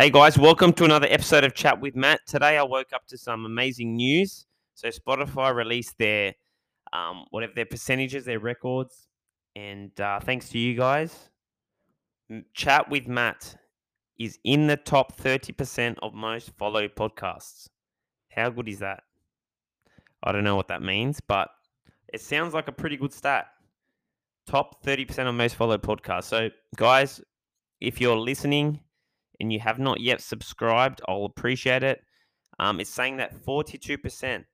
Hey guys, welcome to another episode of Chat with Matt. Today I woke up to some amazing news. So Spotify released their um, whatever their percentages, their records, and uh, thanks to you guys, Chat with Matt is in the top thirty percent of most followed podcasts. How good is that? I don't know what that means, but it sounds like a pretty good stat. Top thirty percent of most followed podcasts. So guys, if you're listening and you have not yet subscribed, I'll appreciate it. Um, it's saying that 42%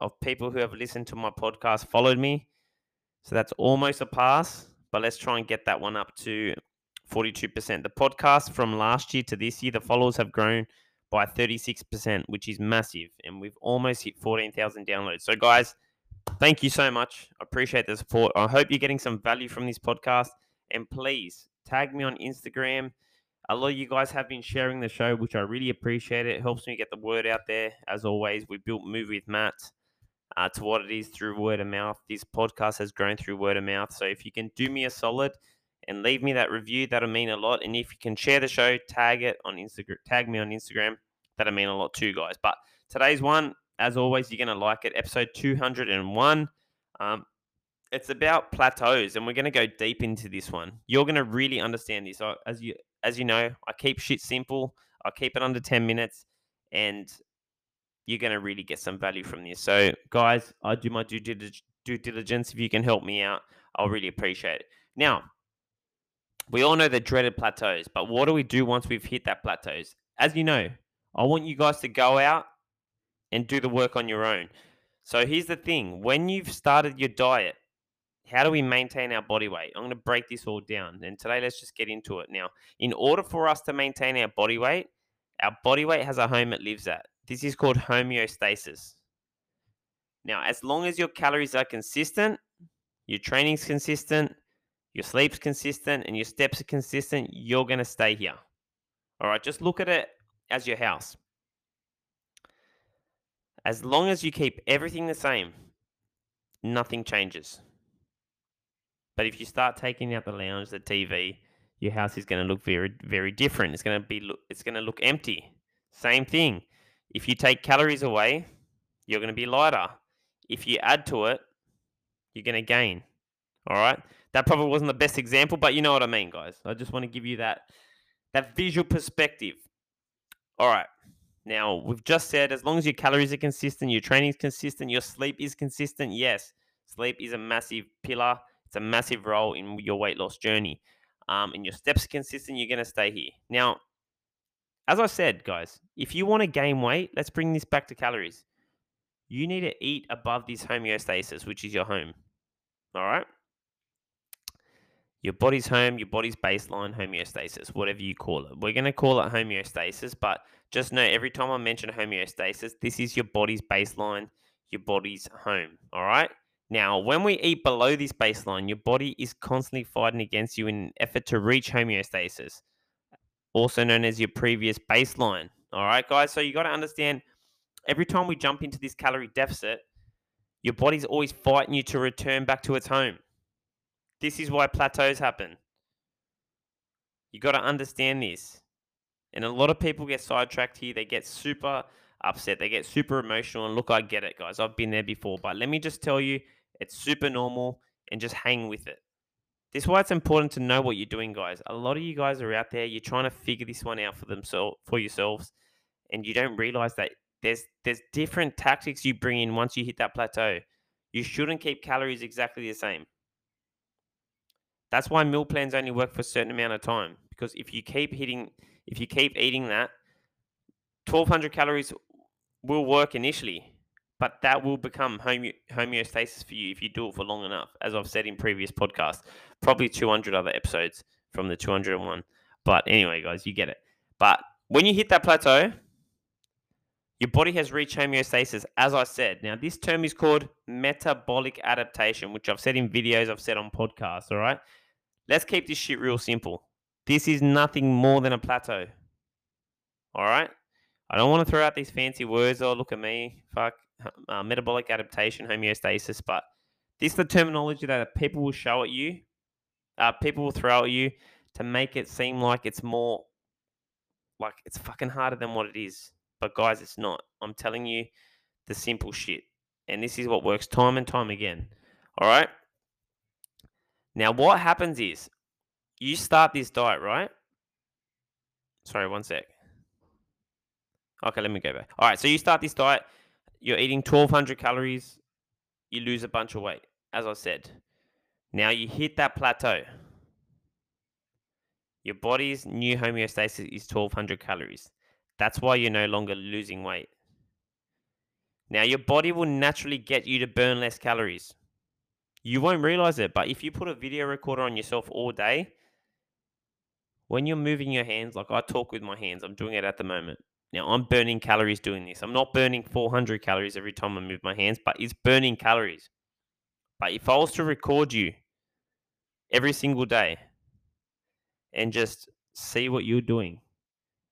of people who have listened to my podcast followed me. So that's almost a pass, but let's try and get that one up to 42%. The podcast from last year to this year, the followers have grown by 36%, which is massive. And we've almost hit 14,000 downloads. So, guys, thank you so much. I appreciate the support. I hope you're getting some value from this podcast. And please tag me on Instagram a lot of you guys have been sharing the show, which I really appreciate. It helps me get the word out there. As always, we built Move with Matt uh, to what it is through word of mouth. This podcast has grown through word of mouth. So if you can do me a solid and leave me that review, that'll mean a lot. And if you can share the show, tag it on Instagram, tag me on Instagram, that'll mean a lot too, guys. But today's one, as always, you're to like it. Episode 201. Um, it's about plateaus, and we're going to go deep into this one. You're going to really understand this. As you as you know, I keep shit simple. I keep it under 10 minutes and you're going to really get some value from this. So, guys, I do my due, due diligence. If you can help me out, I'll really appreciate it. Now, we all know the dreaded plateaus, but what do we do once we've hit that plateaus? As you know, I want you guys to go out and do the work on your own. So here's the thing when you've started your diet, how do we maintain our body weight? I'm going to break this all down. And today, let's just get into it. Now, in order for us to maintain our body weight, our body weight has a home it lives at. This is called homeostasis. Now, as long as your calories are consistent, your training's consistent, your sleep's consistent, and your steps are consistent, you're going to stay here. All right, just look at it as your house. As long as you keep everything the same, nothing changes. But if you start taking out the lounge, the TV, your house is going to look very, very different. It's going to be, it's going to look empty. Same thing. If you take calories away, you're going to be lighter. If you add to it, you're going to gain. All right. That probably wasn't the best example, but you know what I mean, guys. I just want to give you that that visual perspective. All right. Now, we've just said as long as your calories are consistent, your training is consistent, your sleep is consistent. Yes, sleep is a massive pillar it's a massive role in your weight loss journey. Um, and your steps are consistent, you're going to stay here. Now, as I said, guys, if you want to gain weight, let's bring this back to calories. You need to eat above this homeostasis, which is your home. All right? Your body's home, your body's baseline homeostasis, whatever you call it. We're going to call it homeostasis, but just know every time I mention homeostasis, this is your body's baseline, your body's home. All right? Now, when we eat below this baseline, your body is constantly fighting against you in an effort to reach homeostasis, also known as your previous baseline. All right, guys. So you got to understand every time we jump into this calorie deficit, your body's always fighting you to return back to its home. This is why plateaus happen. You got to understand this. And a lot of people get sidetracked here. They get super upset. They get super emotional. And look, I get it, guys. I've been there before. But let me just tell you, it's super normal and just hang with it. This is why it's important to know what you're doing, guys. A lot of you guys are out there, you're trying to figure this one out for themselves for yourselves, and you don't realize that there's there's different tactics you bring in once you hit that plateau. You shouldn't keep calories exactly the same. That's why meal plans only work for a certain amount of time. Because if you keep hitting if you keep eating that, 1200 calories will work initially but that will become home, homeostasis for you if you do it for long enough. As I've said in previous podcasts, probably 200 other episodes from the 201. But anyway, guys, you get it. But when you hit that plateau, your body has reached homeostasis, as I said. Now, this term is called metabolic adaptation, which I've said in videos, I've said on podcasts, all right? Let's keep this shit real simple. This is nothing more than a plateau, all right? I don't want to throw out these fancy words. Oh, look at me. Fuck uh, metabolic adaptation, homeostasis, but this is the terminology that people will show at you, uh, people will throw at you to make it seem like it's more like it's fucking harder than what it is. But guys, it's not. I'm telling you the simple shit. And this is what works time and time again. All right? Now, what happens is you start this diet, right? Sorry, one sec. Okay, let me go back. All right, so you start this diet, you're eating 1200 calories, you lose a bunch of weight, as I said. Now you hit that plateau. Your body's new homeostasis is 1200 calories. That's why you're no longer losing weight. Now, your body will naturally get you to burn less calories. You won't realize it, but if you put a video recorder on yourself all day, when you're moving your hands, like I talk with my hands, I'm doing it at the moment. Now, I'm burning calories doing this. I'm not burning 400 calories every time I move my hands, but it's burning calories. But if I was to record you every single day and just see what you're doing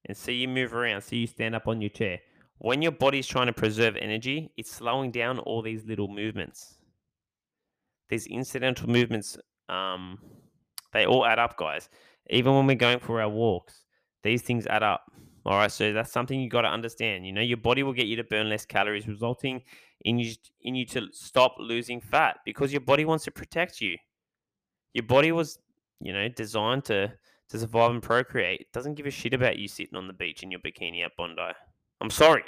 and see you move around, see you stand up on your chair, when your body's trying to preserve energy, it's slowing down all these little movements. These incidental movements, um, they all add up, guys. Even when we're going for our walks, these things add up. All right, so that's something you got to understand. You know, your body will get you to burn less calories, resulting in you in you to stop losing fat because your body wants to protect you. Your body was, you know, designed to to survive and procreate. It doesn't give a shit about you sitting on the beach in your bikini at Bondi. I'm sorry.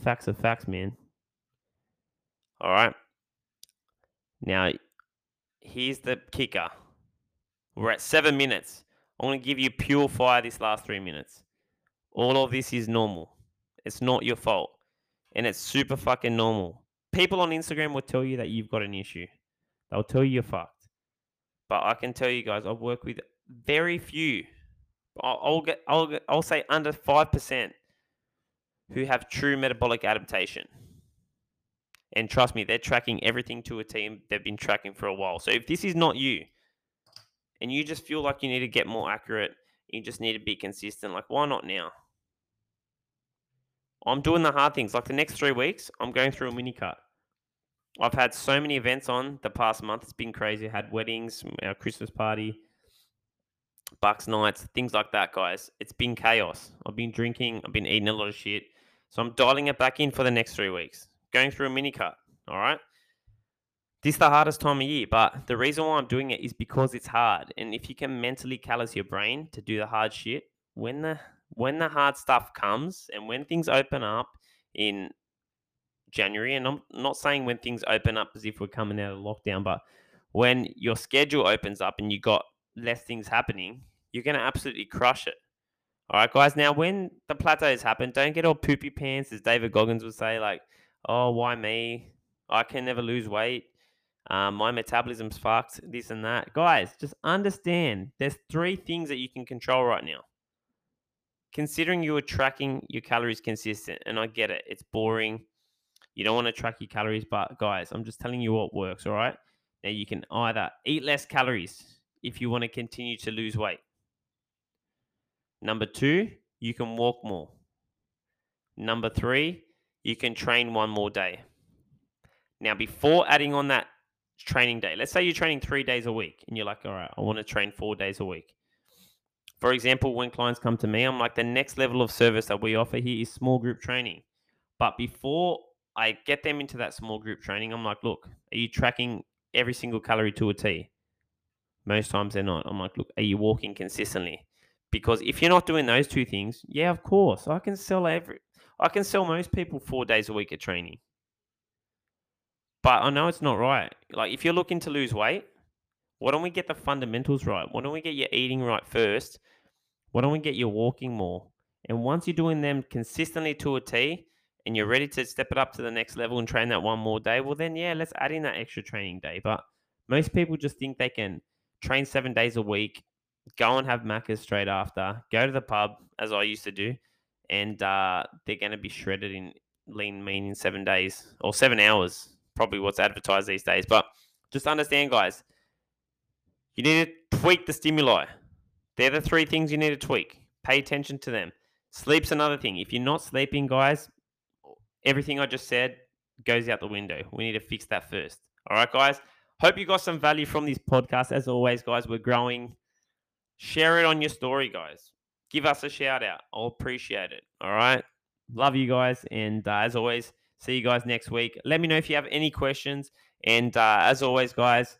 Facts are facts, man. All right. Now, here's the kicker. We're at seven minutes. I'm going to give you pure fire this last three minutes. All of this is normal. It's not your fault. And it's super fucking normal. People on Instagram will tell you that you've got an issue. They'll tell you you're fucked. But I can tell you guys, I've worked with very few. I'll, get, I'll, get, I'll say under five percent who have true metabolic adaptation. And trust me, they're tracking everything to a team they've been tracking for a while. So if this is not you, and you just feel like you need to get more accurate, you just need to be consistent, like why not now? I'm doing the hard things. Like the next three weeks, I'm going through a mini cut. I've had so many events on the past month. It's been crazy. I had weddings, our uh, Christmas party, Bucks nights, things like that, guys. It's been chaos. I've been drinking. I've been eating a lot of shit. So I'm dialing it back in for the next three weeks. Going through a mini cut. All right. This is the hardest time of year, but the reason why I'm doing it is because it's hard. And if you can mentally callous your brain to do the hard shit, when the when the hard stuff comes and when things open up in January, and I'm not saying when things open up as if we're coming out of lockdown, but when your schedule opens up and you got less things happening, you're going to absolutely crush it. All right, guys. Now, when the plateaus happen, don't get all poopy pants, as David Goggins would say, like, oh, why me? I can never lose weight. Um, my metabolism's fucked, this and that. Guys, just understand there's three things that you can control right now. Considering you are tracking your calories consistent, and I get it, it's boring. You don't want to track your calories, but guys, I'm just telling you what works, all right? Now, you can either eat less calories if you want to continue to lose weight. Number two, you can walk more. Number three, you can train one more day. Now, before adding on that training day, let's say you're training three days a week and you're like, all right, I want to train four days a week. For example, when clients come to me, I'm like, the next level of service that we offer here is small group training. But before I get them into that small group training, I'm like, look, are you tracking every single calorie to a T? Most times they're not. I'm like, look, are you walking consistently? Because if you're not doing those two things, yeah, of course, I can sell every, I can sell most people four days a week at training. But I know it's not right. Like if you're looking to lose weight, why don't we get the fundamentals right? Why don't we get your eating right first? Why don't we get your walking more? And once you're doing them consistently to a T and you're ready to step it up to the next level and train that one more day, well then yeah, let's add in that extra training day. But most people just think they can train seven days a week, go and have Maccas straight after, go to the pub as I used to do, and uh, they're going to be shredded in lean mean in seven days or seven hours. Probably what's advertised these days. But just understand, guys, you need to tweak the stimuli. They're the three things you need to tweak. Pay attention to them. Sleep's another thing. If you're not sleeping, guys, everything I just said goes out the window. We need to fix that first. All right, guys. Hope you got some value from this podcast. As always, guys, we're growing. Share it on your story, guys. give us a shout out. I'll appreciate it. All right. Love you guys. And uh, as always, see you guys next week. Let me know if you have any questions. And uh, as always, guys,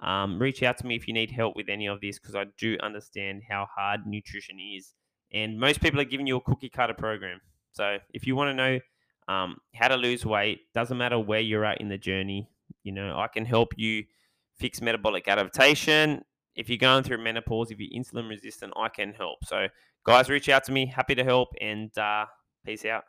um, reach out to me if you need help with any of this because I do understand how hard nutrition is. And most people are giving you a cookie cutter program. So if you want to know um, how to lose weight, doesn't matter where you're at in the journey, you know, I can help you fix metabolic adaptation. If you're going through menopause, if you're insulin resistant, I can help. So, guys, reach out to me. Happy to help and uh, peace out.